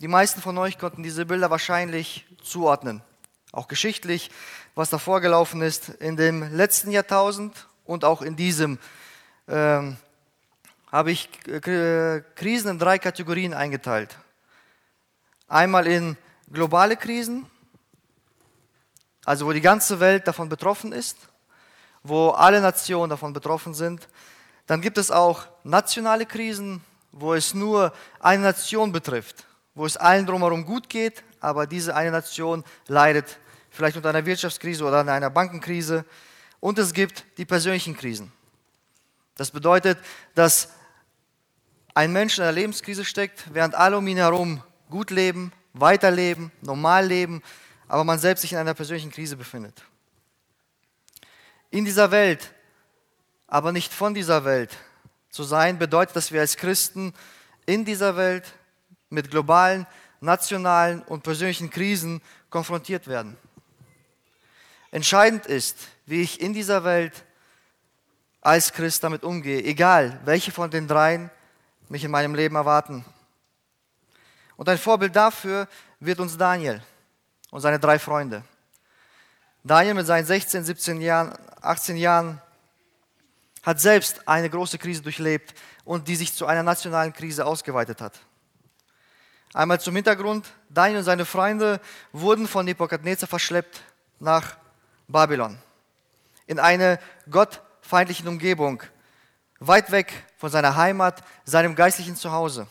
Die meisten von euch konnten diese Bilder wahrscheinlich zuordnen, auch geschichtlich, was da vorgelaufen ist in dem letzten Jahrtausend und auch in diesem. Ähm, habe ich Krisen in drei Kategorien eingeteilt. Einmal in globale Krisen, also wo die ganze Welt davon betroffen ist, wo alle Nationen davon betroffen sind. Dann gibt es auch nationale Krisen, wo es nur eine Nation betrifft, wo es allen drumherum gut geht, aber diese eine Nation leidet vielleicht unter einer Wirtschaftskrise oder einer Bankenkrise. Und es gibt die persönlichen Krisen. Das bedeutet, dass ein Mensch in einer Lebenskrise steckt, während alle um ihn herum gut leben, weiterleben, normal leben, aber man selbst sich in einer persönlichen Krise befindet. In dieser Welt, aber nicht von dieser Welt zu sein, bedeutet, dass wir als Christen in dieser Welt mit globalen, nationalen und persönlichen Krisen konfrontiert werden. Entscheidend ist, wie ich in dieser Welt als Christ damit umgehe, egal welche von den dreien mich in meinem Leben erwarten. Und ein Vorbild dafür wird uns Daniel und seine drei Freunde. Daniel mit seinen 16, 17 Jahren, 18 Jahren hat selbst eine große Krise durchlebt und die sich zu einer nationalen Krise ausgeweitet hat. Einmal zum Hintergrund, Daniel und seine Freunde wurden von Nebukadnezar verschleppt nach Babylon, in eine gottfeindliche Umgebung, weit weg von seiner Heimat, seinem geistlichen Zuhause.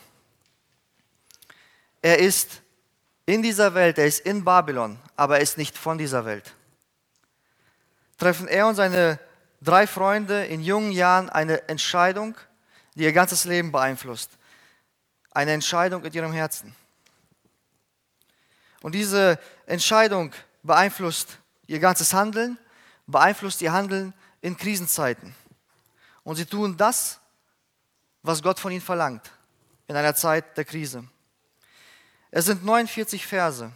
Er ist in dieser Welt, er ist in Babylon, aber er ist nicht von dieser Welt. Treffen er und seine drei Freunde in jungen Jahren eine Entscheidung, die ihr ganzes Leben beeinflusst. Eine Entscheidung in ihrem Herzen. Und diese Entscheidung beeinflusst ihr ganzes Handeln, beeinflusst ihr Handeln in Krisenzeiten. Und sie tun das, was Gott von ihnen verlangt in einer Zeit der Krise. Es sind 49 Verse.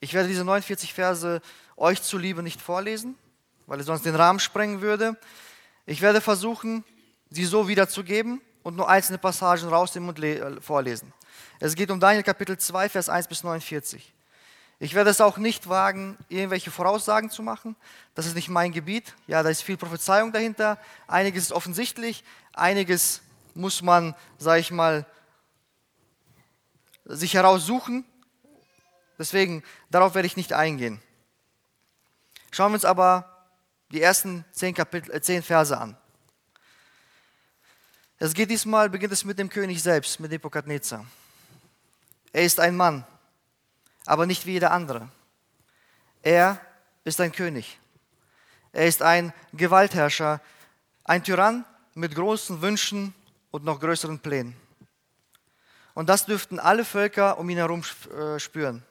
Ich werde diese 49 Verse euch zuliebe nicht vorlesen, weil es sonst den Rahmen sprengen würde. Ich werde versuchen, sie so wiederzugeben und nur einzelne Passagen rausnehmen und äh, vorlesen. Es geht um Daniel Kapitel 2, Vers 1 bis 49. Ich werde es auch nicht wagen, irgendwelche Voraussagen zu machen. Das ist nicht mein Gebiet. Ja, da ist viel Prophezeiung dahinter. Einiges ist offensichtlich, einiges muss man, sage ich mal, sich heraussuchen. Deswegen, darauf werde ich nicht eingehen. Schauen wir uns aber die ersten zehn, Kapitel, äh, zehn Verse an. Es geht diesmal, beginnt es mit dem König selbst, mit Nebukadnezar. Er ist ein Mann, aber nicht wie jeder andere. Er ist ein König. Er ist ein Gewaltherrscher, ein Tyrann mit großen Wünschen und noch größeren Plänen. Und das dürften alle Völker um ihn herum äh, spüren.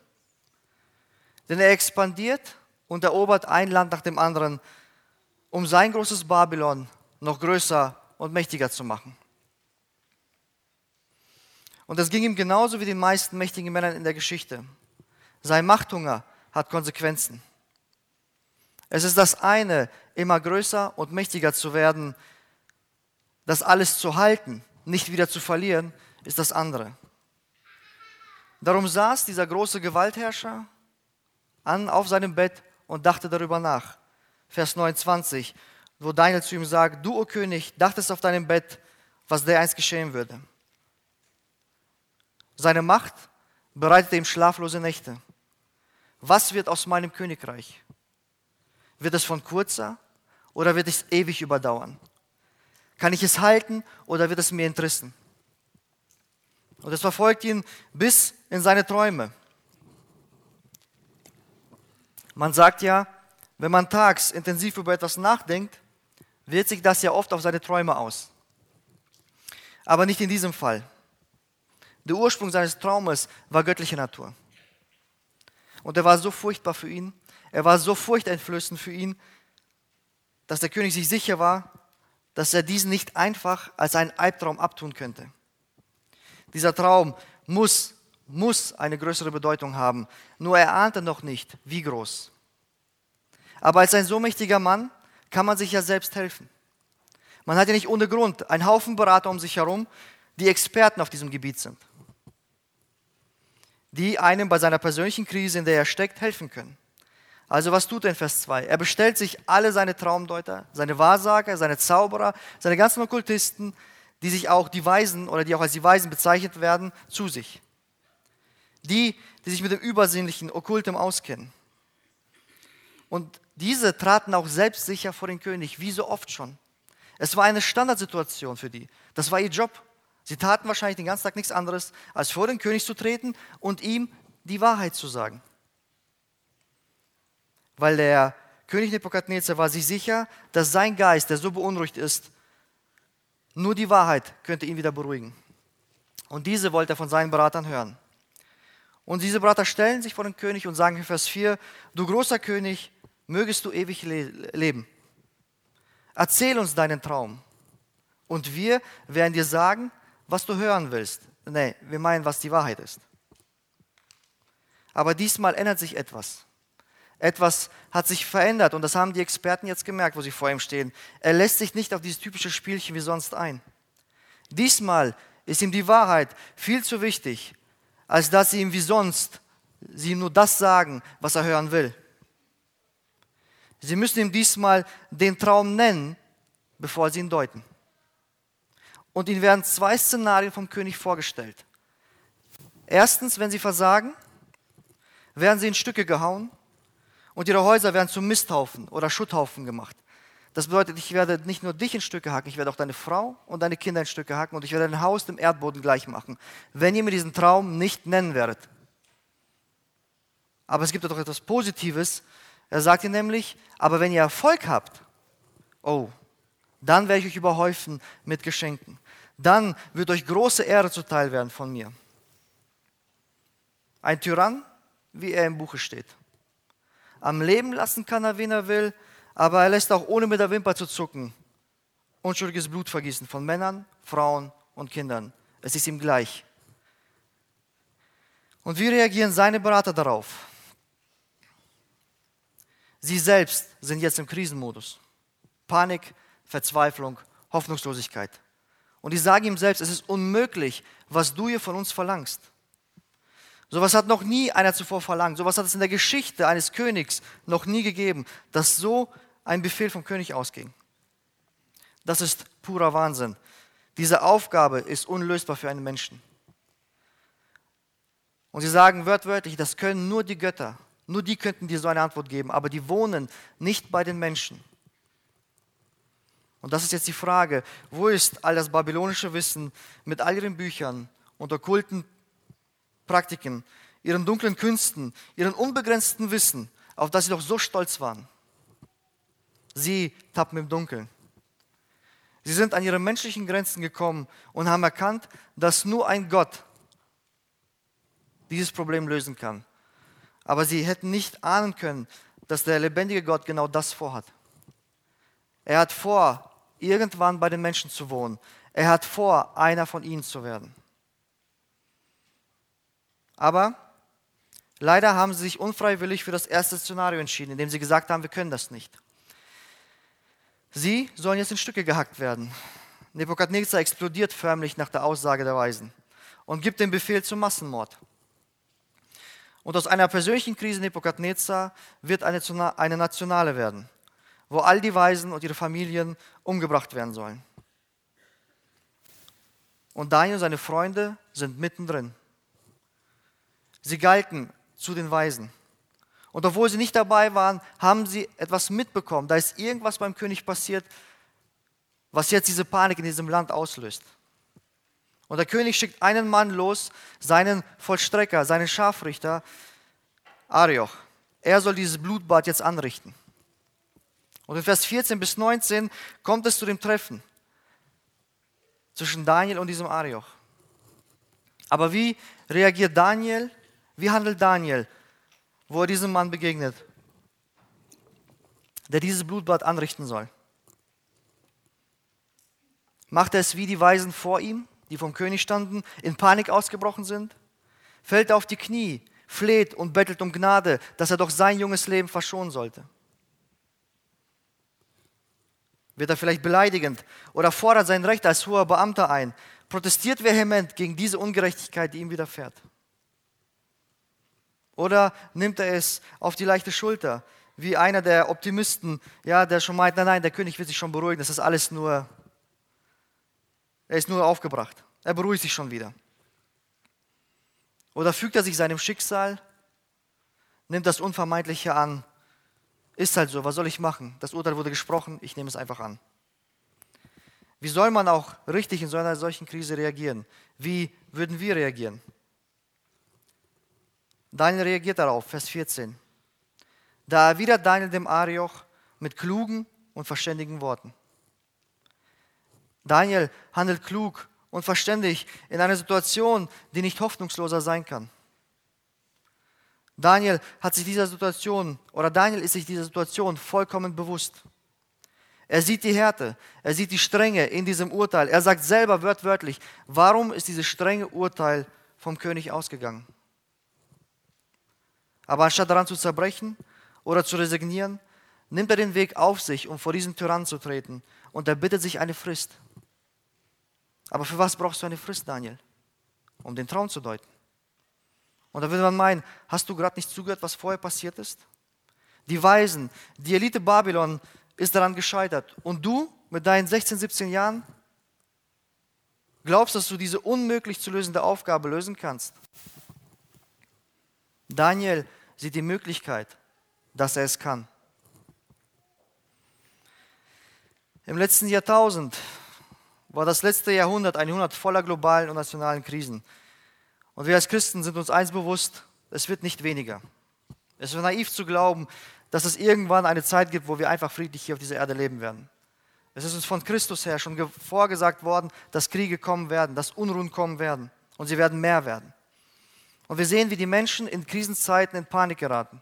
Denn er expandiert und erobert ein Land nach dem anderen, um sein großes Babylon noch größer und mächtiger zu machen. Und es ging ihm genauso wie den meisten mächtigen Männern in der Geschichte. Sein Machthunger hat Konsequenzen. Es ist das eine, immer größer und mächtiger zu werden, das alles zu halten, nicht wieder zu verlieren, ist das andere. Darum saß dieser große Gewaltherrscher an auf seinem Bett und dachte darüber nach. Vers 29, wo Daniel zu ihm sagt, du, o König, dachtest auf deinem Bett, was dereinst geschehen würde. Seine Macht bereitete ihm schlaflose Nächte. Was wird aus meinem Königreich? Wird es von kurzer oder wird es ewig überdauern? Kann ich es halten oder wird es mir entrissen? Und es verfolgt ihn bis in seine Träume. Man sagt ja, wenn man tags intensiv über etwas nachdenkt, wirkt sich das ja oft auf seine Träume aus. Aber nicht in diesem Fall. Der Ursprung seines Traumes war göttliche Natur. Und er war so furchtbar für ihn, er war so furchteinflößend für ihn, dass der König sich sicher war, dass er diesen nicht einfach als einen Albtraum abtun könnte. Dieser Traum muss, muss eine größere Bedeutung haben. Nur er ahnte noch nicht, wie groß. Aber als ein so mächtiger Mann kann man sich ja selbst helfen. Man hat ja nicht ohne Grund einen Haufen Berater um sich herum, die Experten auf diesem Gebiet sind. die einem bei seiner persönlichen Krise, in der er steckt, helfen können. Also was tut er in Vers 2? Er bestellt sich alle seine Traumdeuter, seine Wahrsager, seine Zauberer, seine ganzen Okkultisten, die sich auch die Weisen oder die auch als die Weisen bezeichnet werden, zu sich. Die, die sich mit dem Übersinnlichen, Okkultem auskennen. Und diese traten auch selbstsicher vor den König, wie so oft schon. Es war eine Standardsituation für die. Das war ihr Job. Sie taten wahrscheinlich den ganzen Tag nichts anderes, als vor den König zu treten und ihm die Wahrheit zu sagen. Weil der König Nebukadnezar war sich sicher, dass sein Geist, der so beunruhigt ist, nur die Wahrheit könnte ihn wieder beruhigen. Und diese wollte er von seinen Beratern hören. Und diese Berater stellen sich vor den König und sagen in Vers 4, du großer König, mögest du ewig le leben. Erzähl uns deinen Traum. Und wir werden dir sagen, was du hören willst. Nee, wir meinen, was die Wahrheit ist. Aber diesmal ändert sich etwas. Etwas hat sich verändert und das haben die Experten jetzt gemerkt, wo sie vor ihm stehen. Er lässt sich nicht auf dieses typische Spielchen wie sonst ein. Diesmal ist ihm die Wahrheit viel zu wichtig, als dass sie ihm wie sonst sie ihm nur das sagen, was er hören will. Sie müssen ihm diesmal den Traum nennen, bevor sie ihn deuten und ihnen werden zwei Szenarien vom König vorgestellt. Erstens, wenn sie versagen, werden sie in Stücke gehauen und ihre Häuser werden zu Misthaufen oder Schutthaufen gemacht. Das bedeutet, ich werde nicht nur dich in Stücke hacken, ich werde auch deine Frau und deine Kinder in Stücke hacken und ich werde dein Haus dem Erdboden gleich machen, wenn ihr mir diesen Traum nicht nennen werdet. Aber es gibt doch etwas Positives. Er sagt ihr nämlich, aber wenn ihr Erfolg habt, oh, dann werde ich euch überhäufen mit Geschenken dann wird euch große Ehre zuteil werden von mir. Ein Tyrann, wie er im Buche steht. Am Leben lassen kann er, wen er will, aber er lässt auch ohne mit der Wimper zu zucken unschuldiges Blut vergießen von Männern, Frauen und Kindern. Es ist ihm gleich. Und wie reagieren seine Berater darauf? Sie selbst sind jetzt im Krisenmodus. Panik, Verzweiflung, Hoffnungslosigkeit. Und ich sage ihm selbst, es ist unmöglich, was du hier von uns verlangst. Sowas hat noch nie einer zuvor verlangt. Sowas hat es in der Geschichte eines Königs noch nie gegeben, dass so ein Befehl vom König ausging. Das ist purer Wahnsinn. Diese Aufgabe ist unlösbar für einen Menschen. Und sie sagen wörtwörtlich, das können nur die Götter. Nur die könnten dir so eine Antwort geben, aber die wohnen nicht bei den Menschen. Und das ist jetzt die Frage, wo ist all das babylonische Wissen mit all ihren Büchern und okkulten Praktiken, ihren dunklen Künsten, ihren unbegrenzten Wissen, auf das sie doch so stolz waren? Sie tappen im Dunkeln. Sie sind an ihre menschlichen Grenzen gekommen und haben erkannt, dass nur ein Gott dieses Problem lösen kann. Aber sie hätten nicht ahnen können, dass der lebendige Gott genau das vorhat. Er hat vor, irgendwann bei den Menschen zu wohnen. Er hat vor, einer von ihnen zu werden. Aber leider haben sie sich unfreiwillig für das erste Szenario entschieden, indem sie gesagt haben, wir können das nicht. Sie sollen jetzt in Stücke gehackt werden. Nebukadnezar explodiert förmlich nach der Aussage der Weisen und gibt den Befehl zum Massenmord. Und aus einer persönlichen Krise Nebukadnezar wird eine, eine nationale werden wo all die Weisen und ihre Familien umgebracht werden sollen. Und Daniel und seine Freunde sind mittendrin. Sie galten zu den Weisen. Und obwohl sie nicht dabei waren, haben sie etwas mitbekommen. Da ist irgendwas beim König passiert, was jetzt diese Panik in diesem Land auslöst. Und der König schickt einen Mann los, seinen Vollstrecker, seinen Scharfrichter, Arioch. Er soll dieses Blutbad jetzt anrichten. Und in Vers 14 bis 19 kommt es zu dem Treffen zwischen Daniel und diesem Arioch. Aber wie reagiert Daniel? Wie handelt Daniel, wo er diesem Mann begegnet, der dieses Blutbad anrichten soll? Macht er es wie die Weisen vor ihm, die vom König standen, in Panik ausgebrochen sind? Fällt auf die Knie, fleht und bettelt um Gnade, dass er doch sein junges Leben verschonen sollte? Wird er vielleicht beleidigend oder fordert sein Recht als hoher Beamter ein, protestiert vehement gegen diese Ungerechtigkeit, die ihm widerfährt. Oder nimmt er es auf die leichte Schulter, wie einer der Optimisten, ja, der schon meint, nein, nein, der König wird sich schon beruhigen, das ist alles nur, er ist nur aufgebracht. Er beruhigt sich schon wieder. Oder fügt er sich seinem Schicksal, nimmt das Unvermeidliche an. Ist halt so, was soll ich machen? Das Urteil wurde gesprochen, ich nehme es einfach an. Wie soll man auch richtig in so einer solchen Krise reagieren? Wie würden wir reagieren? Daniel reagiert darauf, Vers 14. Da erwidert Daniel dem Arioch mit klugen und verständigen Worten. Daniel handelt klug und verständig in einer Situation, die nicht hoffnungsloser sein kann. Daniel hat sich dieser Situation, oder Daniel ist sich dieser Situation vollkommen bewusst. Er sieht die Härte, er sieht die Strenge in diesem Urteil. Er sagt selber wörtwörtlich, warum ist dieses strenge Urteil vom König ausgegangen? Aber anstatt daran zu zerbrechen oder zu resignieren, nimmt er den Weg auf sich, um vor diesen Tyrann zu treten. Und er bittet sich eine Frist. Aber für was brauchst du eine Frist, Daniel? Um den Traum zu deuten. Und da würde man meinen, hast du gerade nicht zugehört, was vorher passiert ist? Die Weisen, die Elite Babylon ist daran gescheitert. Und du mit deinen 16, 17 Jahren glaubst, dass du diese unmöglich zu lösende Aufgabe lösen kannst? Daniel sieht die Möglichkeit, dass er es kann. Im letzten Jahrtausend war das letzte Jahrhundert ein Jahrhundert voller globalen und nationalen Krisen. Und wir als Christen sind uns eins bewusst, es wird nicht weniger. Es ist naiv zu glauben, dass es irgendwann eine Zeit gibt, wo wir einfach friedlich hier auf dieser Erde leben werden. Es ist uns von Christus her schon vorgesagt worden, dass Kriege kommen werden, dass Unruhen kommen werden und sie werden mehr werden. Und wir sehen, wie die Menschen in Krisenzeiten in Panik geraten.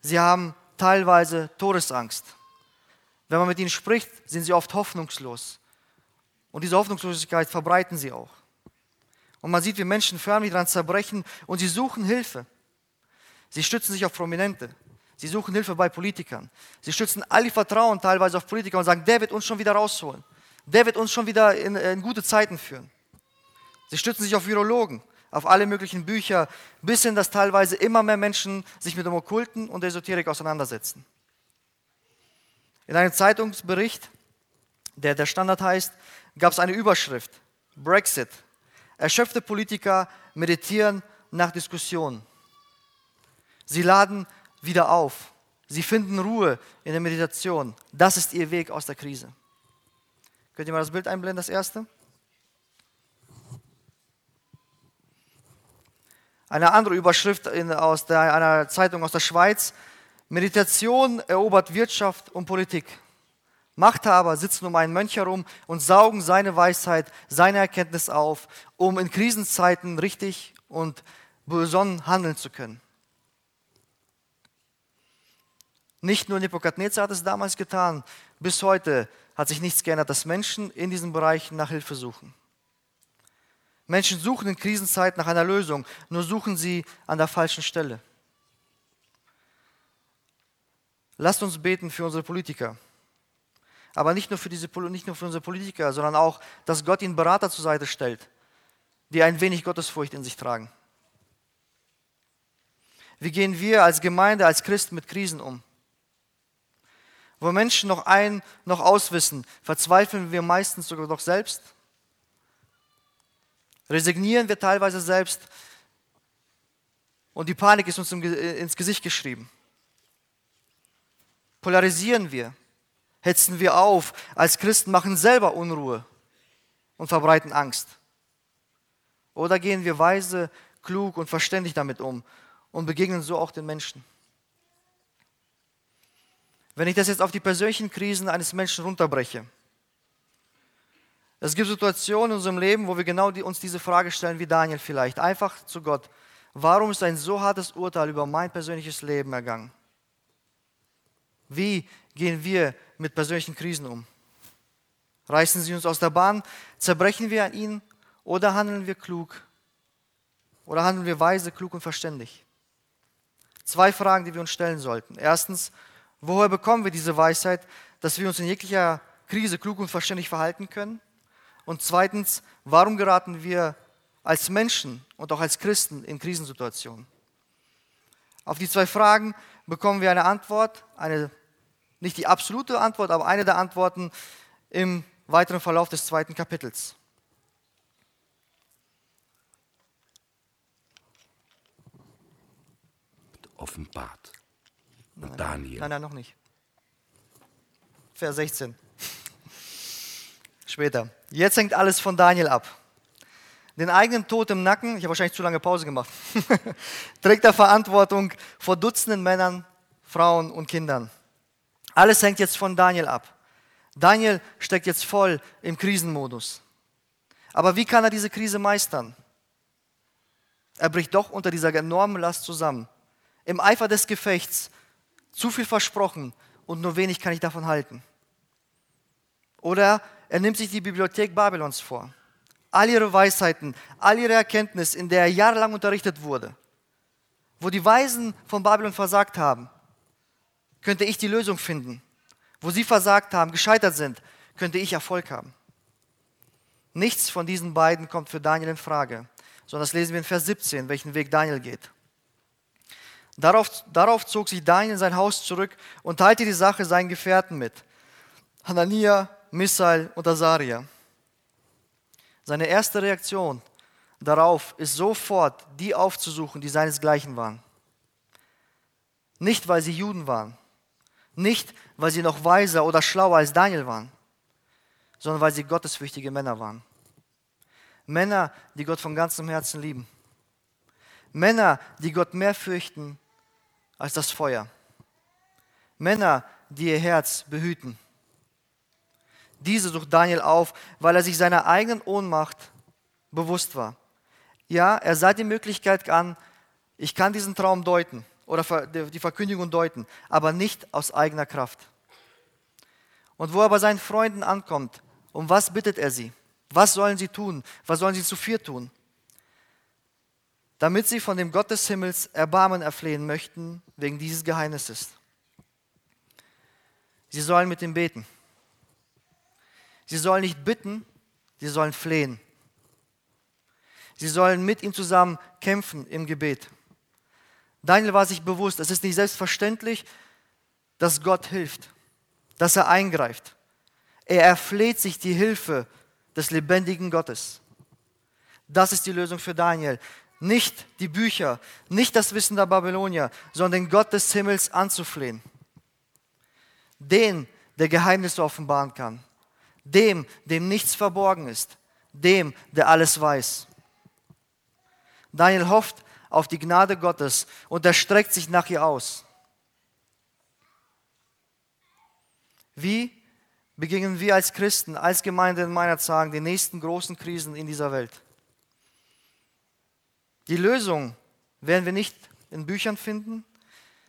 Sie haben teilweise Todesangst. Wenn man mit ihnen spricht, sind sie oft hoffnungslos. Und diese Hoffnungslosigkeit verbreiten sie auch. Und man sieht, wie Menschen förmlich daran zerbrechen und sie suchen Hilfe. Sie stützen sich auf Prominente. Sie suchen Hilfe bei Politikern. Sie stützen all ihr Vertrauen teilweise auf Politiker und sagen, der wird uns schon wieder rausholen. Der wird uns schon wieder in, in gute Zeiten führen. Sie stützen sich auf Virologen, auf alle möglichen Bücher, bis hin, dass teilweise immer mehr Menschen sich mit dem Okkulten und der Esoterik auseinandersetzen. In einem Zeitungsbericht, der der Standard heißt, gab es eine Überschrift, Brexit. Erschöpfte Politiker meditieren nach Diskussionen. Sie laden wieder auf. Sie finden Ruhe in der Meditation. Das ist ihr Weg aus der Krise. Könnt ihr mal das Bild einblenden, das erste? Eine andere Überschrift in, aus der, einer Zeitung aus der Schweiz. Meditation erobert Wirtschaft und Politik. Machthaber sitzen um einen Mönch herum und saugen seine Weisheit, seine Erkenntnis auf, um in Krisenzeiten richtig und besonnen handeln zu können. Nicht nur Nebukadnezar hat es damals getan, bis heute hat sich nichts geändert, dass Menschen in diesen Bereichen nach Hilfe suchen. Menschen suchen in Krisenzeiten nach einer Lösung, nur suchen sie an der falschen Stelle. Lasst uns beten für unsere Politiker. Aber nicht nur für, diese, nicht nur für unsere Politiker, sondern auch, dass Gott ihnen Berater zur Seite stellt, die ein wenig Gottesfurcht in sich tragen. Wie gehen wir als Gemeinde, als Christen mit Krisen um? Wo Menschen noch ein, noch auswissen, verzweifeln wir meistens sogar noch selbst Resignieren wir teilweise selbst und die Panik ist uns ins Gesicht geschrieben. Polarisieren wir, hetzen wir auf, als Christen machen selber Unruhe und verbreiten Angst. Oder gehen wir weise, klug und verständig damit um und begegnen so auch den Menschen. Wenn ich das jetzt auf die persönlichen Krisen eines Menschen runterbreche, es gibt Situationen in unserem Leben, wo wir genau die, uns diese Frage stellen, wie Daniel vielleicht, einfach zu Gott. Warum ist ein so hartes Urteil über mein persönliches Leben ergangen? Wie gehen wir mit persönlichen Krisen um? Reißen sie uns aus der Bahn? Zerbrechen wir an ihnen? Oder handeln wir klug? Oder handeln wir weise, klug und verständig? Zwei Fragen, die wir uns stellen sollten. Erstens, woher bekommen wir diese Weisheit, dass wir uns in jeglicher Krise klug und verständig verhalten können? Und zweitens, warum geraten wir als Menschen und auch als Christen in Krisensituationen? Auf die zwei Fragen bekommen wir eine Antwort, eine, nicht die absolute Antwort, aber eine der Antworten im weiteren Verlauf des zweiten Kapitels. Offenbart. Und Nein, Daniel. Nein, nein, noch nicht. Vers 16. Später. Jetzt hängt alles von Daniel ab. Den eigenen Tod im Nacken, ich habe wahrscheinlich zu lange Pause gemacht, trägt er Verantwortung vor Dutzenden Männern, Frauen und Kindern. Alles hängt jetzt von Daniel ab. Daniel steckt jetzt voll im Krisenmodus. Aber wie kann er diese Krise meistern? Er bricht doch unter dieser enormen Last zusammen. Im Eifer des Gefechts zu viel versprochen und nur wenig kann ich davon halten. Oder er nimmt sich die Bibliothek Babylons vor. All ihre Weisheiten, all ihre Erkenntnis, in der er jahrelang unterrichtet wurde. Wo die Weisen von Babylon versagt haben, könnte ich die Lösung finden. Wo sie versagt haben, gescheitert sind, könnte ich Erfolg haben. Nichts von diesen beiden kommt für Daniel in Frage, sondern das lesen wir in Vers 17, welchen Weg Daniel geht. Darauf, darauf zog sich Daniel in sein Haus zurück und teilte die Sache seinen Gefährten mit. Hanania, Misael und Azaria. Seine erste Reaktion darauf ist sofort, die aufzusuchen, die seinesgleichen waren. Nicht, weil sie Juden waren, nicht, weil sie noch weiser oder schlauer als Daniel waren, sondern weil sie gottesfürchtige Männer waren. Männer, die Gott von ganzem Herzen lieben. Männer, die Gott mehr fürchten als das Feuer. Männer, die ihr Herz behüten. Diese sucht Daniel auf, weil er sich seiner eigenen Ohnmacht bewusst war. Ja, er sah die Möglichkeit an, ich kann diesen Traum deuten oder die Verkündigung deuten, aber nicht aus eigener Kraft. Und wo er bei seinen Freunden ankommt, um was bittet er sie? Was sollen sie tun? Was sollen sie zu vier tun? Damit sie von dem Gott des Himmels Erbarmen erflehen möchten wegen dieses Geheimnisses. Sie sollen mit ihm beten. Sie sollen nicht bitten, sie sollen flehen. Sie sollen mit ihm zusammen kämpfen im Gebet. Daniel war sich bewusst, es ist nicht selbstverständlich, dass Gott hilft, dass er eingreift. Er erfleht sich die Hilfe des lebendigen Gottes. Das ist die Lösung für Daniel. Nicht die Bücher, nicht das Wissen der Babylonier, sondern den Gott des Himmels anzuflehen. Den, der Geheimnisse offenbaren kann. Dem, dem nichts verborgen ist. Dem, der alles weiß. Daniel hofft auf die Gnade Gottes und er streckt sich nach ihr aus. Wie begegnen wir als Christen, als Gemeinde in meiner Zagen den nächsten großen Krisen in dieser Welt? Die Lösung werden wir nicht in Büchern finden.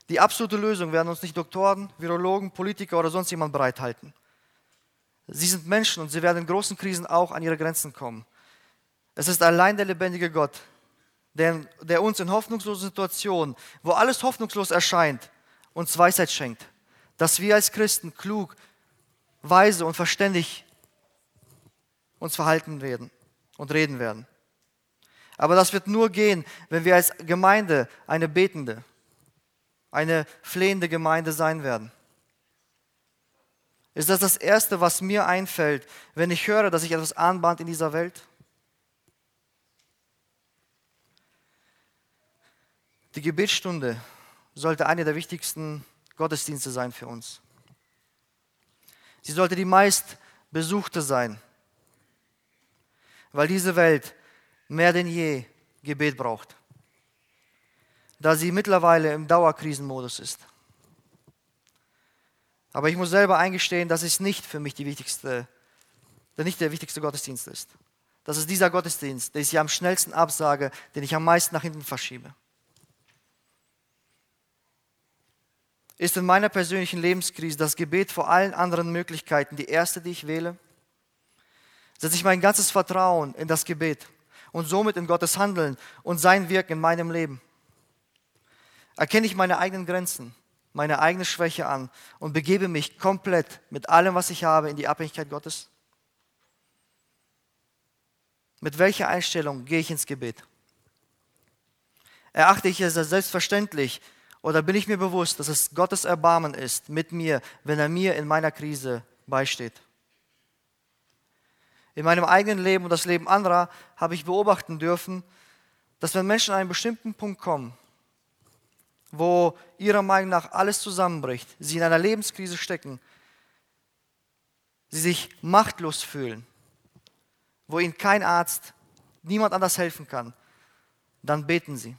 Die absolute Lösung werden uns nicht Doktoren, Virologen, Politiker oder sonst jemand bereithalten. Sie sind Menschen und sie werden in großen Krisen auch an ihre Grenzen kommen. Es ist allein der lebendige Gott, der, der uns in hoffnungslosen Situationen, wo alles hoffnungslos erscheint, uns Weisheit schenkt, dass wir als Christen klug, weise und verständig uns verhalten werden und reden werden. Aber das wird nur gehen, wenn wir als Gemeinde eine betende, eine flehende Gemeinde sein werden. Ist das das Erste, was mir einfällt, wenn ich höre, dass sich etwas anbahnt in dieser Welt? Die Gebetsstunde sollte eine der wichtigsten Gottesdienste sein für uns. Sie sollte die meist besuchte sein, weil diese Welt mehr denn je Gebet braucht, da sie mittlerweile im Dauerkrisenmodus ist. Aber ich muss selber eingestehen, dass es nicht für mich die wichtigste, nicht der wichtigste Gottesdienst ist. Das ist dieser Gottesdienst, den ich am schnellsten absage, den ich am meisten nach hinten verschiebe. Ist in meiner persönlichen Lebenskrise das Gebet vor allen anderen Möglichkeiten die erste, die ich wähle? Setze ich mein ganzes Vertrauen in das Gebet und somit in Gottes Handeln und sein Wirken in meinem Leben? Erkenne ich meine eigenen Grenzen, meine eigene Schwäche an und begebe mich komplett mit allem, was ich habe, in die Abhängigkeit Gottes? Mit welcher Einstellung gehe ich ins Gebet? Erachte ich es als selbstverständlich oder bin ich mir bewusst, dass es Gottes Erbarmen ist mit mir, wenn er mir in meiner Krise beisteht? In meinem eigenen Leben und das Leben anderer habe ich beobachten dürfen, dass wenn Menschen an einen bestimmten Punkt kommen, wo ihrer Meinung nach alles zusammenbricht, sie in einer Lebenskrise stecken, sie sich machtlos fühlen, wo ihnen kein Arzt, niemand anders helfen kann, dann beten sie.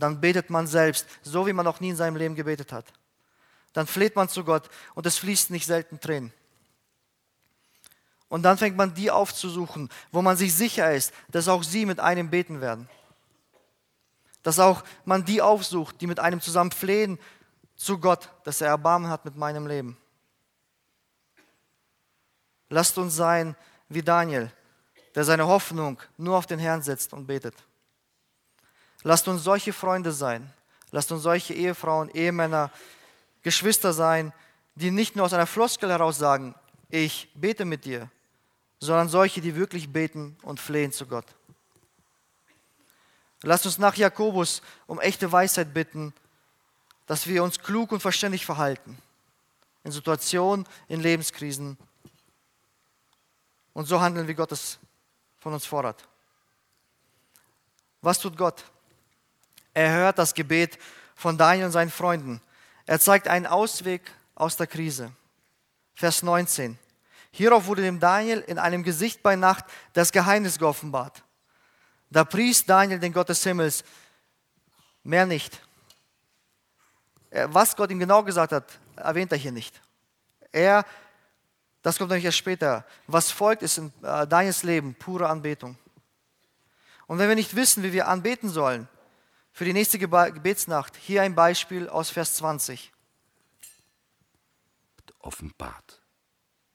Dann betet man selbst, so wie man noch nie in seinem Leben gebetet hat. Dann fleht man zu Gott und es fließt nicht selten Tränen. Und dann fängt man die aufzusuchen, wo man sich sicher ist, dass auch sie mit einem beten werden. Dass auch man die aufsucht, die mit einem zusammen flehen zu Gott, dass er Erbarmen hat mit meinem Leben. Lasst uns sein wie Daniel, der seine Hoffnung nur auf den Herrn setzt und betet. Lasst uns solche Freunde sein. Lasst uns solche Ehefrauen, Ehemänner, Geschwister sein, die nicht nur aus einer Floskel heraus sagen, ich bete mit dir, sondern solche, die wirklich beten und flehen zu Gott. Lasst uns nach Jakobus um echte Weisheit bitten, dass wir uns klug und verständlich verhalten in Situationen, in Lebenskrisen und so handeln, wie Gott es von uns fordert. Was tut Gott? Er hört das Gebet von Daniel und seinen Freunden. Er zeigt einen Ausweg aus der Krise. Vers 19. Hierauf wurde dem Daniel in einem Gesicht bei Nacht das Geheimnis geoffenbart. Da pries Daniel den Gott des Himmels, mehr nicht. Was Gott ihm genau gesagt hat, erwähnt er hier nicht. Er, das kommt nämlich erst später. Was folgt, ist in äh, Daniels Leben pure Anbetung. Und wenn wir nicht wissen, wie wir anbeten sollen, für die nächste Gebetsnacht, hier ein Beispiel aus Vers 20. Offenbart.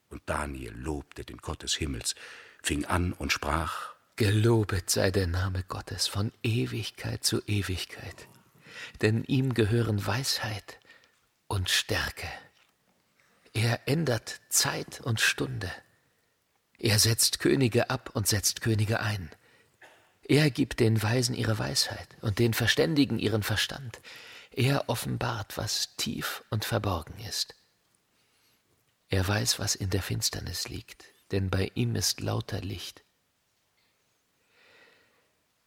Und Daniel lobte den Gott des Himmels, fing an und sprach, Gelobet sei der Name Gottes von Ewigkeit zu Ewigkeit, denn ihm gehören Weisheit und Stärke. Er ändert Zeit und Stunde. Er setzt Könige ab und setzt Könige ein. Er gibt den Weisen ihre Weisheit und den Verständigen ihren Verstand. Er offenbart, was tief und verborgen ist. Er weiß, was in der Finsternis liegt, denn bei ihm ist lauter Licht.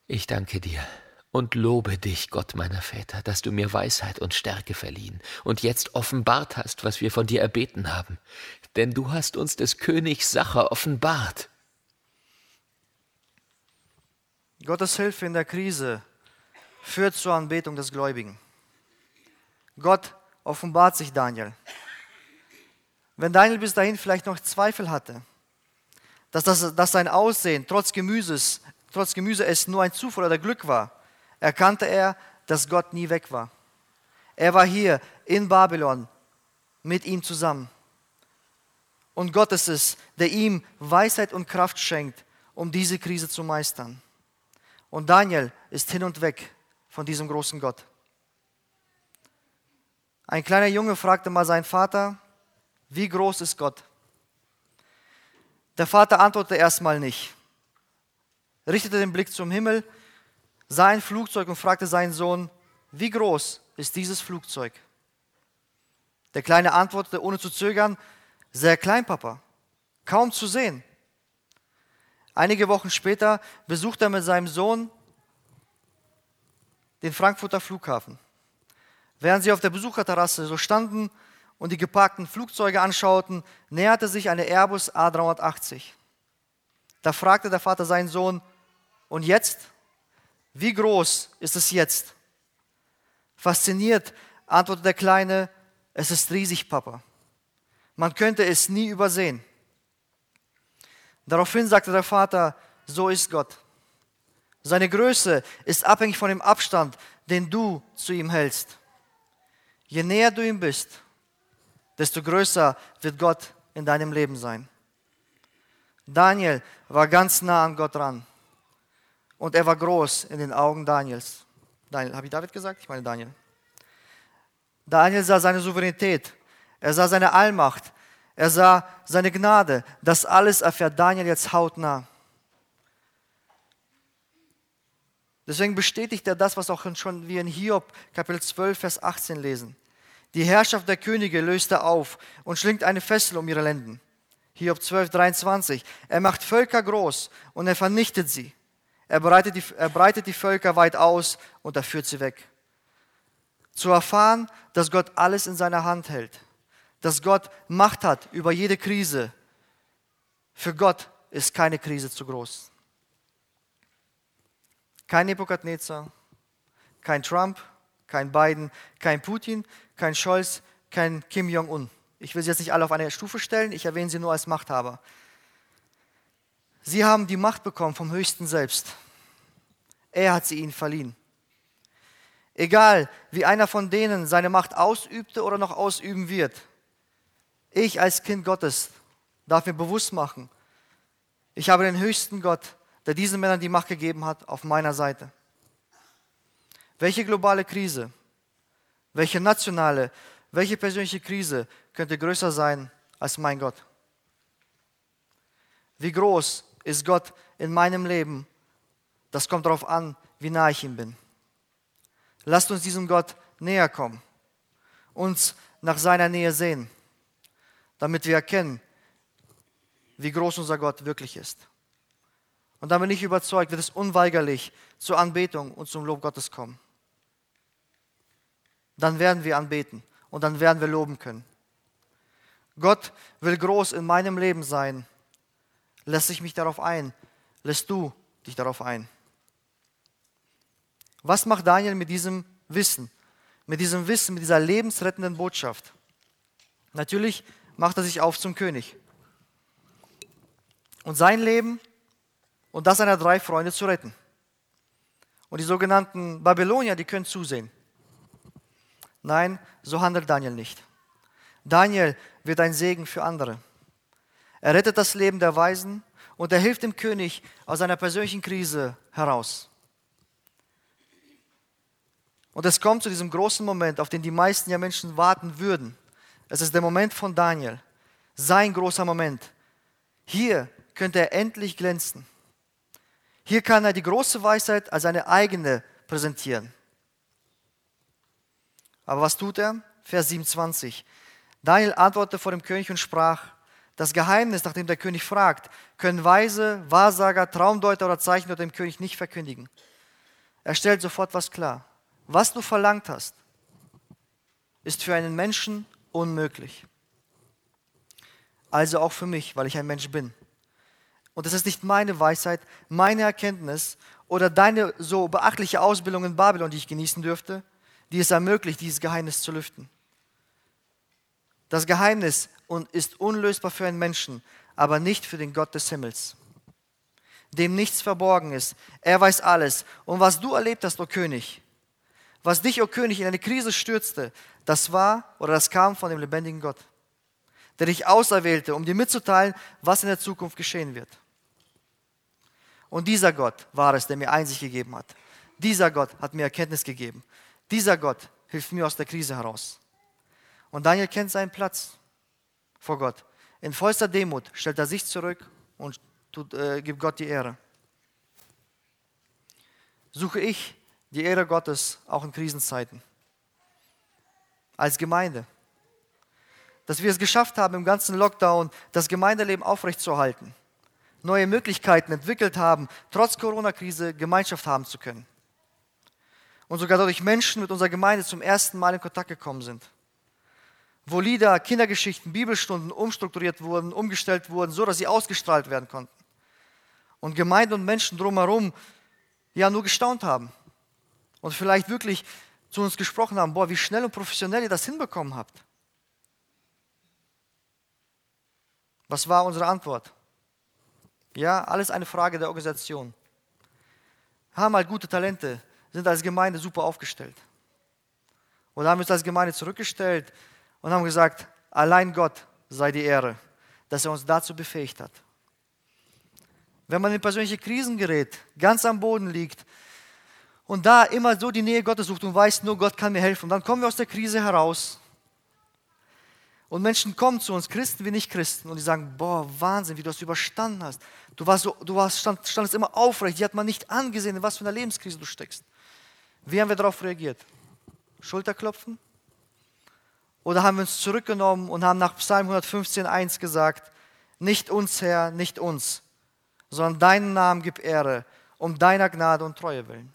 Ich danke dir und lobe dich, Gott meiner Väter, dass du mir Weisheit und Stärke verliehen und jetzt offenbart hast, was wir von dir erbeten haben. Denn du hast uns des Königs Sache offenbart. Gottes Hilfe in der Krise führt zur Anbetung des Gläubigen. Gott offenbart sich Daniel. Wenn Daniel bis dahin vielleicht noch Zweifel hatte, dass, das, dass sein Aussehen trotz Gemüses trotz Gemüse es nur ein Zufall oder Glück war, erkannte er, dass Gott nie weg war. Er war hier in Babylon mit ihm zusammen. Und Gott ist es, der ihm Weisheit und Kraft schenkt, um diese Krise zu meistern. Und Daniel ist hin und weg von diesem großen Gott. Ein kleiner Junge fragte mal seinen Vater, wie groß ist Gott? Der Vater antwortete erstmal nicht richtete den Blick zum Himmel, sah ein Flugzeug und fragte seinen Sohn, wie groß ist dieses Flugzeug? Der Kleine antwortete ohne zu zögern, sehr klein, Papa, kaum zu sehen. Einige Wochen später besuchte er mit seinem Sohn den Frankfurter Flughafen. Während sie auf der Besucherterrasse so standen und die geparkten Flugzeuge anschauten, näherte sich eine Airbus A380. Da fragte der Vater seinen Sohn, und jetzt? Wie groß ist es jetzt? Fasziniert antwortet der Kleine, es ist riesig, Papa. Man könnte es nie übersehen. Daraufhin sagte der Vater, so ist Gott. Seine Größe ist abhängig von dem Abstand, den du zu ihm hältst. Je näher du ihm bist, desto größer wird Gott in deinem Leben sein. Daniel war ganz nah an Gott dran und er war groß in den Augen Daniels. Daniel, habe ich David gesagt? Ich meine Daniel. Daniel sah seine Souveränität, er sah seine Allmacht, er sah seine Gnade. Das alles erfährt Daniel jetzt hautnah. Deswegen bestätigt er das, was auch schon wir in Hiob Kapitel 12, Vers 18 lesen. Die Herrschaft der Könige löst er auf und schlingt eine Fessel um ihre Lenden. Hiob 12, 23. Er macht Völker groß und er vernichtet sie. Er breitet, die, er breitet die Völker weit aus und er führt sie weg. Zu erfahren, dass Gott alles in seiner Hand hält, dass Gott Macht hat über jede Krise. Für Gott ist keine Krise zu groß. Kein Nebukadnezar, kein Trump, kein Biden, kein Putin, kein Scholz, kein Kim Jong-un. Ich will sie jetzt nicht alle auf eine Stufe stellen, ich erwähne sie nur als Machthaber. Sie haben die Macht bekommen vom Höchsten selbst. Er hat sie ihnen verliehen. Egal, wie einer von denen seine Macht ausübte oder noch ausüben wird, ich als Kind Gottes darf mir bewusst machen, ich habe den höchsten Gott, der diesen Männern die Macht gegeben hat, auf meiner Seite. Welche globale Krise, welche nationale, welche persönliche Krise könnte größer sein als mein Gott? Wie groß ist Gott in meinem Leben? Das kommt darauf an, wie nah ich ihm bin. Lasst uns diesem Gott näher kommen, uns nach seiner Nähe sehen, damit wir erkennen, wie groß unser Gott wirklich ist. Und dann bin ich überzeugt, wird es unweigerlich zur Anbetung und zum Lob Gottes kommen. Dann werden wir anbeten und dann werden wir loben können. Gott will groß in meinem Leben sein. Lässt sich mich darauf ein? Lässt du dich darauf ein? Was macht Daniel mit diesem Wissen? Mit diesem Wissen, mit dieser lebensrettenden Botschaft? Natürlich macht er sich auf zum König. Und sein Leben und das seiner drei Freunde zu retten. Und die sogenannten Babylonier, die können zusehen. Nein, so handelt Daniel nicht. Daniel wird ein Segen für andere. Er rettet das Leben der Weisen und er hilft dem König aus seiner persönlichen Krise heraus. Und es kommt zu diesem großen Moment, auf den die meisten ja Menschen warten würden. Es ist der Moment von Daniel, sein großer Moment. Hier könnte er endlich glänzen. Hier kann er die große Weisheit als seine eigene präsentieren. Aber was tut er? Vers 27. Daniel antwortete vor dem König und sprach, das Geheimnis, nachdem der König fragt, können Weise, Wahrsager, Traumdeuter oder Zeichner dem König nicht verkündigen. Er stellt sofort was klar. Was du verlangt hast, ist für einen Menschen unmöglich. Also auch für mich, weil ich ein Mensch bin. Und es ist nicht meine Weisheit, meine Erkenntnis oder deine so beachtliche Ausbildung in Babylon, die ich genießen dürfte, die es ermöglicht, dieses Geheimnis zu lüften. Das Geheimnis ist unlösbar für einen Menschen, aber nicht für den Gott des Himmels, dem nichts verborgen ist. Er weiß alles. Und was du erlebt hast, o König, was dich, o König, in eine Krise stürzte, das war oder das kam von dem lebendigen Gott, der dich auserwählte, um dir mitzuteilen, was in der Zukunft geschehen wird. Und dieser Gott war es, der mir Einsicht gegeben hat. Dieser Gott hat mir Erkenntnis gegeben. Dieser Gott hilft mir aus der Krise heraus. Und Daniel kennt seinen Platz vor Gott. In vollster Demut stellt er sich zurück und tut, äh, gibt Gott die Ehre. Suche ich die Ehre Gottes auch in Krisenzeiten. Als Gemeinde. Dass wir es geschafft haben, im ganzen Lockdown das Gemeindeleben aufrechtzuerhalten. Neue Möglichkeiten entwickelt haben, trotz Corona-Krise Gemeinschaft haben zu können und sogar dadurch Menschen mit unserer Gemeinde zum ersten Mal in Kontakt gekommen sind. Wo Lieder, Kindergeschichten, Bibelstunden umstrukturiert wurden, umgestellt wurden, so dass sie ausgestrahlt werden konnten. Und Gemeinde und Menschen drumherum ja nur gestaunt haben und vielleicht wirklich zu uns gesprochen haben, boah, wie schnell und professionell ihr das hinbekommen habt. Was war unsere Antwort? Ja, alles eine Frage der Organisation. Haben halt gute Talente, sind als Gemeinde super aufgestellt. Und haben uns als Gemeinde zurückgestellt und haben gesagt, allein Gott sei die Ehre, dass er uns dazu befähigt hat. Wenn man in persönliche Krisen gerät, ganz am Boden liegt und da immer so die Nähe Gottes sucht und weiß, nur Gott kann mir helfen, dann kommen wir aus der Krise heraus. Und Menschen kommen zu uns, Christen wie nicht Christen, und die sagen, boah, Wahnsinn, wie du das überstanden hast. Du, warst so, du warst, stand, standest immer aufrecht, die hat man nicht angesehen, in was für einer Lebenskrise du steckst. Wie haben wir darauf reagiert? Schulterklopfen? Oder haben wir uns zurückgenommen und haben nach Psalm 115.1 gesagt, nicht uns, Herr, nicht uns, sondern deinen Namen gib Ehre, um deiner Gnade und Treue willen.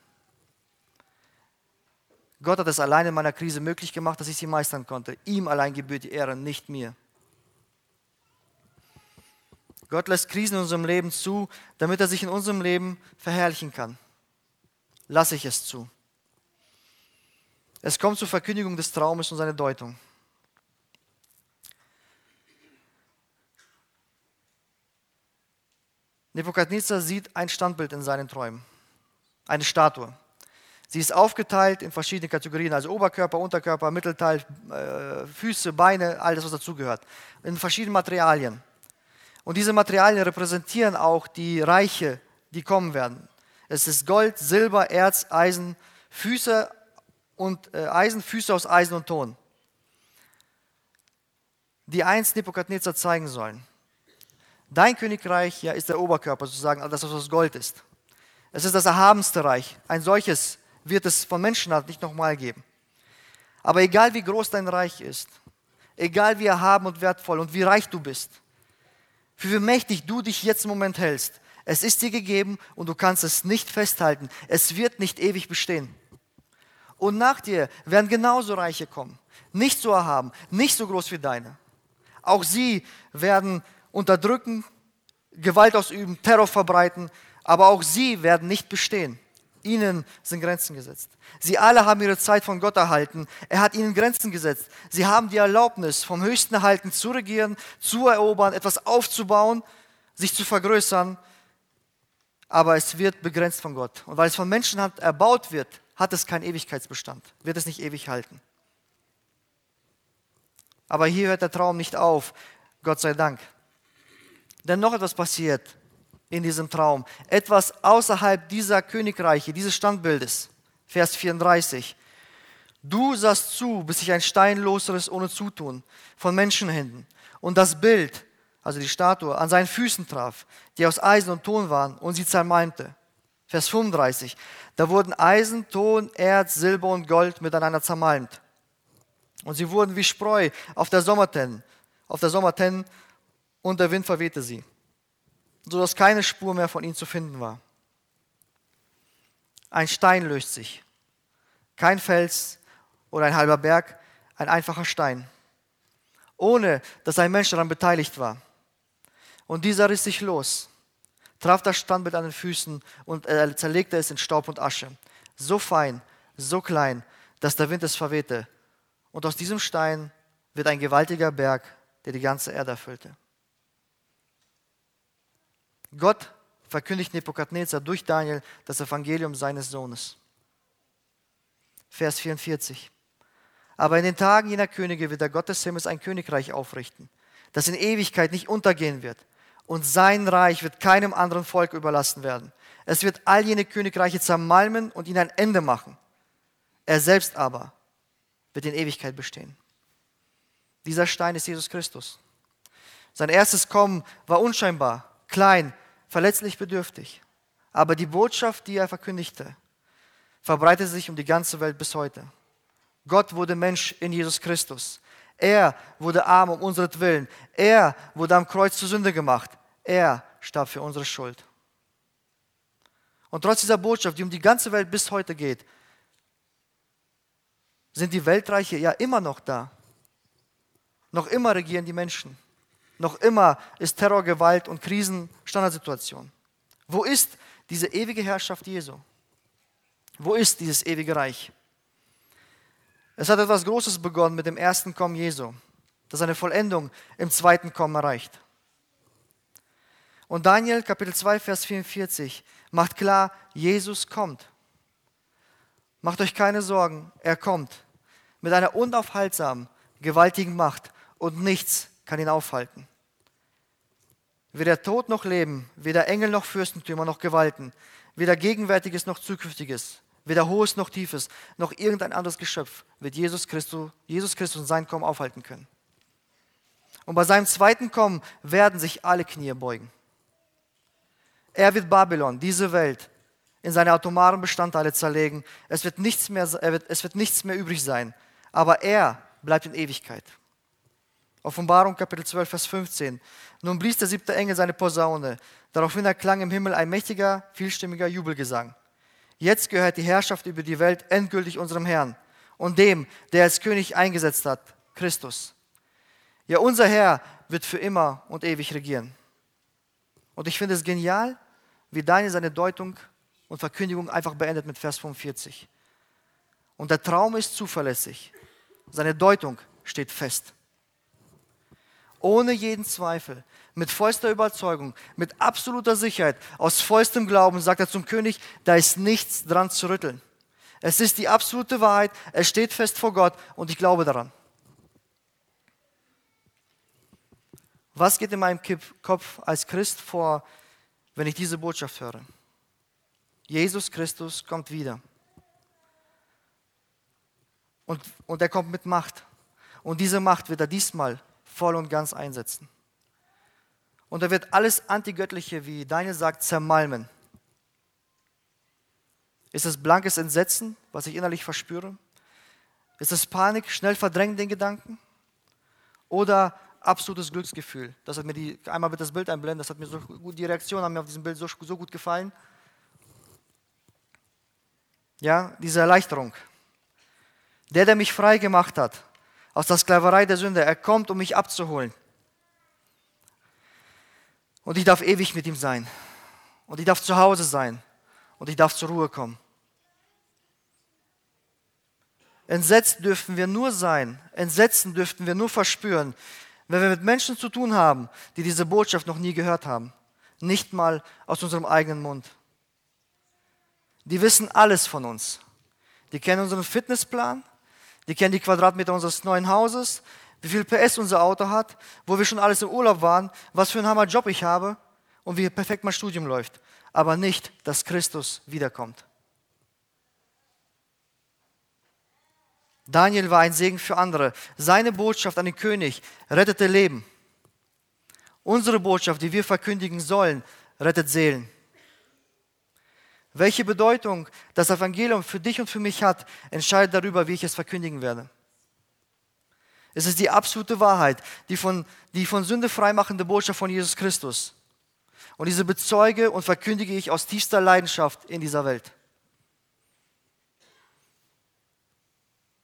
Gott hat es allein in meiner Krise möglich gemacht, dass ich sie meistern konnte. Ihm allein gebührt die Ehre, nicht mir. Gott lässt Krisen in unserem Leben zu, damit er sich in unserem Leben verherrlichen kann. Lasse ich es zu. Es kommt zur Verkündigung des Traumes und seiner Deutung. Nebukadnezar sieht ein Standbild in seinen Träumen, eine Statue. Sie ist aufgeteilt in verschiedene Kategorien, also Oberkörper, Unterkörper, Mittelteil, äh, Füße, Beine, alles, was dazugehört, in verschiedenen Materialien. Und diese Materialien repräsentieren auch die Reiche, die kommen werden. Es ist Gold, Silber, Erz, Eisen, Füße und äh, Eisen, Füße aus Eisen und Ton, die einst Nebukadnezar zeigen sollen. Dein Königreich ja, ist der Oberkörper sozusagen, das, was aus Gold ist. Es ist das erhabenste Reich. Ein solches wird es von Menschenhand nicht nochmal geben. Aber egal wie groß dein Reich ist, egal wie erhaben und wertvoll und wie reich du bist, für wie mächtig du dich jetzt im Moment hältst, es ist dir gegeben und du kannst es nicht festhalten. Es wird nicht ewig bestehen. Und nach dir werden genauso Reiche kommen. Nicht so erhaben, nicht so groß wie deine. Auch sie werden unterdrücken, Gewalt ausüben, Terror verbreiten, aber auch sie werden nicht bestehen. Ihnen sind Grenzen gesetzt. Sie alle haben ihre Zeit von Gott erhalten. Er hat ihnen Grenzen gesetzt. Sie haben die Erlaubnis, vom Höchsten erhalten, zu regieren, zu erobern, etwas aufzubauen, sich zu vergrößern. Aber es wird begrenzt von Gott. Und weil es von Menschenhand erbaut wird, hat es keinen Ewigkeitsbestand, wird es nicht ewig halten. Aber hier hört der Traum nicht auf, Gott sei Dank. Denn noch etwas passiert in diesem Traum. Etwas außerhalb dieser Königreiche, dieses Standbildes. Vers 34. Du sahst zu, bis sich ein Stein losriss ohne Zutun von Menschenhänden und das Bild, also die Statue, an seinen Füßen traf, die aus Eisen und Ton waren und sie zermalmte. Vers 35. Da wurden Eisen, Ton, Erz, Silber und Gold miteinander zermalmt. Und sie wurden wie Spreu auf der Sommertennen, auf der Sommertennen und der Wind verwehte sie sodass keine Spur mehr von ihnen zu finden war. Ein Stein löst sich. Kein Fels oder ein halber Berg, ein einfacher Stein. Ohne dass ein Mensch daran beteiligt war. Und dieser riss sich los, traf das Standbild an den Füßen und er zerlegte es in Staub und Asche. So fein, so klein, dass der Wind es verwehte. Und aus diesem Stein wird ein gewaltiger Berg, der die ganze Erde erfüllte. Gott verkündigt Nebukadnezar durch Daniel das Evangelium seines Sohnes. Vers 44. Aber in den Tagen jener Könige wird der Gott des Himmels ein Königreich aufrichten, das in Ewigkeit nicht untergehen wird. Und sein Reich wird keinem anderen Volk überlassen werden. Es wird all jene Königreiche zermalmen und ihnen ein Ende machen. Er selbst aber wird in Ewigkeit bestehen. Dieser Stein ist Jesus Christus. Sein erstes Kommen war unscheinbar, klein, verletzlich bedürftig. Aber die Botschaft, die er verkündigte, verbreitete sich um die ganze Welt bis heute. Gott wurde Mensch in Jesus Christus. Er wurde arm um Willen. Er wurde am Kreuz zur Sünde gemacht. Er starb für unsere Schuld. Und trotz dieser Botschaft, die um die ganze Welt bis heute geht, sind die Weltreiche ja immer noch da. Noch immer regieren die Menschen. Noch immer ist Terror, Gewalt und Krisen Standardsituation. Wo ist diese ewige Herrschaft Jesu? Wo ist dieses ewige Reich? Es hat etwas Großes begonnen mit dem ersten Kommen Jesu, das eine Vollendung im zweiten Kommen erreicht. Und Daniel Kapitel 2, Vers 44 macht klar, Jesus kommt. Macht euch keine Sorgen, er kommt mit einer unaufhaltsamen, gewaltigen Macht und nichts kann ihn aufhalten. Weder Tod noch Leben, weder Engel noch Fürstentümer noch Gewalten, weder Gegenwärtiges noch Zukünftiges, weder Hohes noch Tiefes, noch irgendein anderes Geschöpf wird Jesus Christus, Jesus Christus und sein Kommen aufhalten können. Und bei seinem zweiten Kommen werden sich alle Knie beugen. Er wird Babylon, diese Welt, in seine atomaren Bestandteile zerlegen. Es wird nichts mehr, es wird nichts mehr übrig sein. Aber er bleibt in Ewigkeit. Offenbarung Kapitel 12, Vers 15. Nun blies der siebte Engel seine Posaune. Daraufhin erklang im Himmel ein mächtiger, vielstimmiger Jubelgesang. Jetzt gehört die Herrschaft über die Welt endgültig unserem Herrn und dem, der als König eingesetzt hat, Christus. Ja, unser Herr wird für immer und ewig regieren. Und ich finde es genial, wie Daniel seine Deutung und Verkündigung einfach beendet mit Vers 45. Und der Traum ist zuverlässig. Seine Deutung steht fest. Ohne jeden Zweifel, mit vollster Überzeugung, mit absoluter Sicherheit, aus vollstem Glauben sagt er zum König, da ist nichts dran zu rütteln. Es ist die absolute Wahrheit, es steht fest vor Gott und ich glaube daran. Was geht in meinem Kopf als Christ vor, wenn ich diese Botschaft höre? Jesus Christus kommt wieder. Und, und er kommt mit Macht. Und diese Macht wird er diesmal voll und ganz einsetzen. Und er wird alles Antigöttliche, wie Daniel sagt, zermalmen. Ist es blankes Entsetzen, was ich innerlich verspüre? Ist es Panik, schnell verdrängen den Gedanken? Oder absolutes Glücksgefühl? Das hat mir die, einmal wird das Bild einblenden, das hat mir so gut, die Reaktion hat mir auf diesem Bild so, so gut gefallen. Ja, diese Erleichterung. Der, der mich frei gemacht hat aus der Sklaverei der Sünde, er kommt, um mich abzuholen. Und ich darf ewig mit ihm sein. Und ich darf zu Hause sein. Und ich darf zur Ruhe kommen. Entsetzt dürfen wir nur sein, Entsetzen dürften wir nur verspüren, wenn wir mit Menschen zu tun haben, die diese Botschaft noch nie gehört haben. Nicht mal aus unserem eigenen Mund. Die wissen alles von uns. Die kennen unseren Fitnessplan, die kennen die Quadratmeter unseres neuen Hauses, wie viel PS unser Auto hat, wo wir schon alles im Urlaub waren, was für einen Hammerjob ich habe und wie perfekt mein Studium läuft. Aber nicht, dass Christus wiederkommt. Daniel war ein Segen für andere. Seine Botschaft an den König rettete Leben. Unsere Botschaft, die wir verkündigen sollen, rettet Seelen. Welche Bedeutung das Evangelium für dich und für mich hat, entscheidet darüber, wie ich es verkündigen werde. Es ist die absolute Wahrheit, die von, die von Sünde freimachende Botschaft von Jesus Christus. Und diese bezeuge und verkündige ich aus tiefster Leidenschaft in dieser Welt.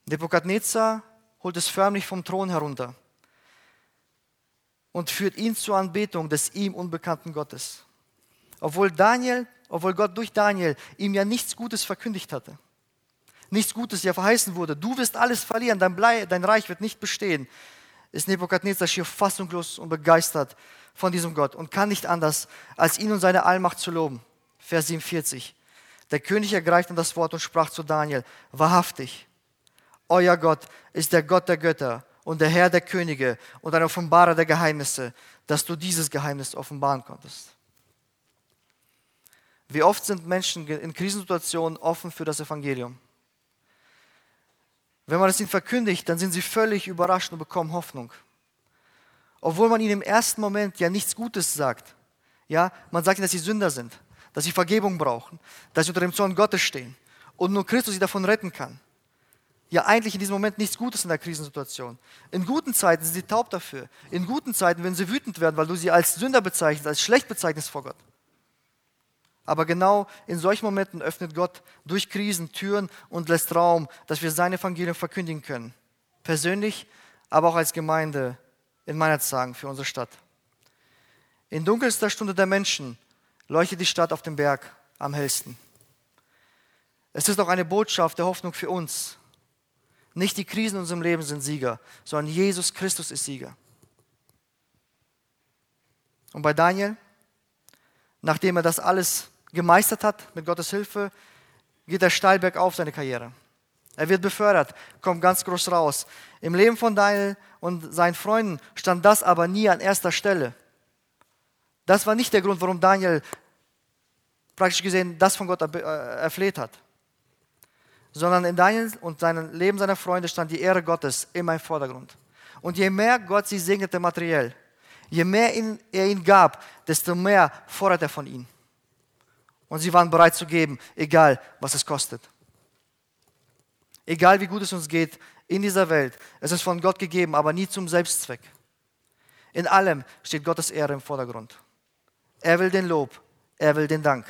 Nebukadnezar holt es förmlich vom Thron herunter und führt ihn zur Anbetung des ihm unbekannten Gottes. Obwohl Daniel obwohl Gott durch Daniel ihm ja nichts Gutes verkündigt hatte. Nichts Gutes ja verheißen wurde. Du wirst alles verlieren, dein, Blei, dein Reich wird nicht bestehen. Ist Nebukadnezar schier fassungslos und begeistert von diesem Gott und kann nicht anders, als ihn und seine Allmacht zu loben. Vers 47. Der König ergreift dann das Wort und sprach zu Daniel, wahrhaftig, euer Gott ist der Gott der Götter und der Herr der Könige und ein Offenbarer der Geheimnisse, dass du dieses Geheimnis offenbaren konntest. Wie oft sind Menschen in Krisensituationen offen für das Evangelium? Wenn man es ihnen verkündigt, dann sind sie völlig überrascht und bekommen Hoffnung. Obwohl man ihnen im ersten Moment ja nichts Gutes sagt. Ja, man sagt ihnen, dass sie Sünder sind, dass sie Vergebung brauchen, dass sie unter dem Zorn Gottes stehen und nur Christus sie davon retten kann. Ja, eigentlich in diesem Moment nichts Gutes in der Krisensituation. In guten Zeiten sind sie taub dafür. In guten Zeiten, wenn sie wütend werden, weil du sie als Sünder bezeichnest, als schlecht bezeichnest vor Gott. Aber genau in solchen Momenten öffnet Gott durch Krisen Türen und lässt Raum, dass wir sein Evangelium verkündigen können. Persönlich, aber auch als Gemeinde in meiner Zagen für unsere Stadt. In dunkelster Stunde der Menschen leuchtet die Stadt auf dem Berg am hellsten. Es ist auch eine Botschaft der Hoffnung für uns. Nicht die Krisen in unserem Leben sind Sieger, sondern Jesus Christus ist Sieger. Und bei Daniel, nachdem er das alles gemeistert hat, mit Gottes Hilfe, geht er steil bergauf seine Karriere. Er wird befördert, kommt ganz groß raus. Im Leben von Daniel und seinen Freunden stand das aber nie an erster Stelle. Das war nicht der Grund, warum Daniel praktisch gesehen das von Gott äh, erfleht hat. Sondern in Daniel und seinem Leben seiner Freunde stand die Ehre Gottes immer im Vordergrund. Und je mehr Gott sie segnete materiell, je mehr ihn, er ihnen gab, desto mehr fordert er von ihnen. Und sie waren bereit zu geben, egal was es kostet. Egal wie gut es uns geht in dieser Welt, es ist von Gott gegeben, aber nie zum Selbstzweck. In allem steht Gottes Ehre im Vordergrund. Er will den Lob, er will den Dank.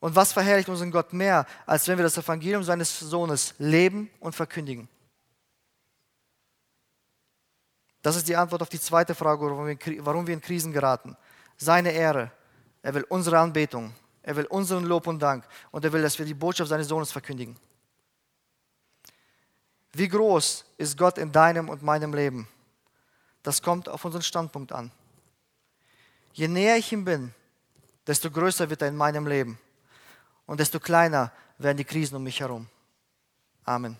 Und was verherrlicht unseren Gott mehr, als wenn wir das Evangelium seines Sohnes leben und verkündigen? Das ist die Antwort auf die zweite Frage, warum wir in Krisen geraten. Seine Ehre. Er will unsere Anbetung. Er will unseren Lob und Dank. Und er will, dass wir die Botschaft seines Sohnes verkündigen. Wie groß ist Gott in deinem und meinem Leben? Das kommt auf unseren Standpunkt an. Je näher ich ihm bin, desto größer wird er in meinem Leben und desto kleiner werden die Krisen um mich herum. Amen.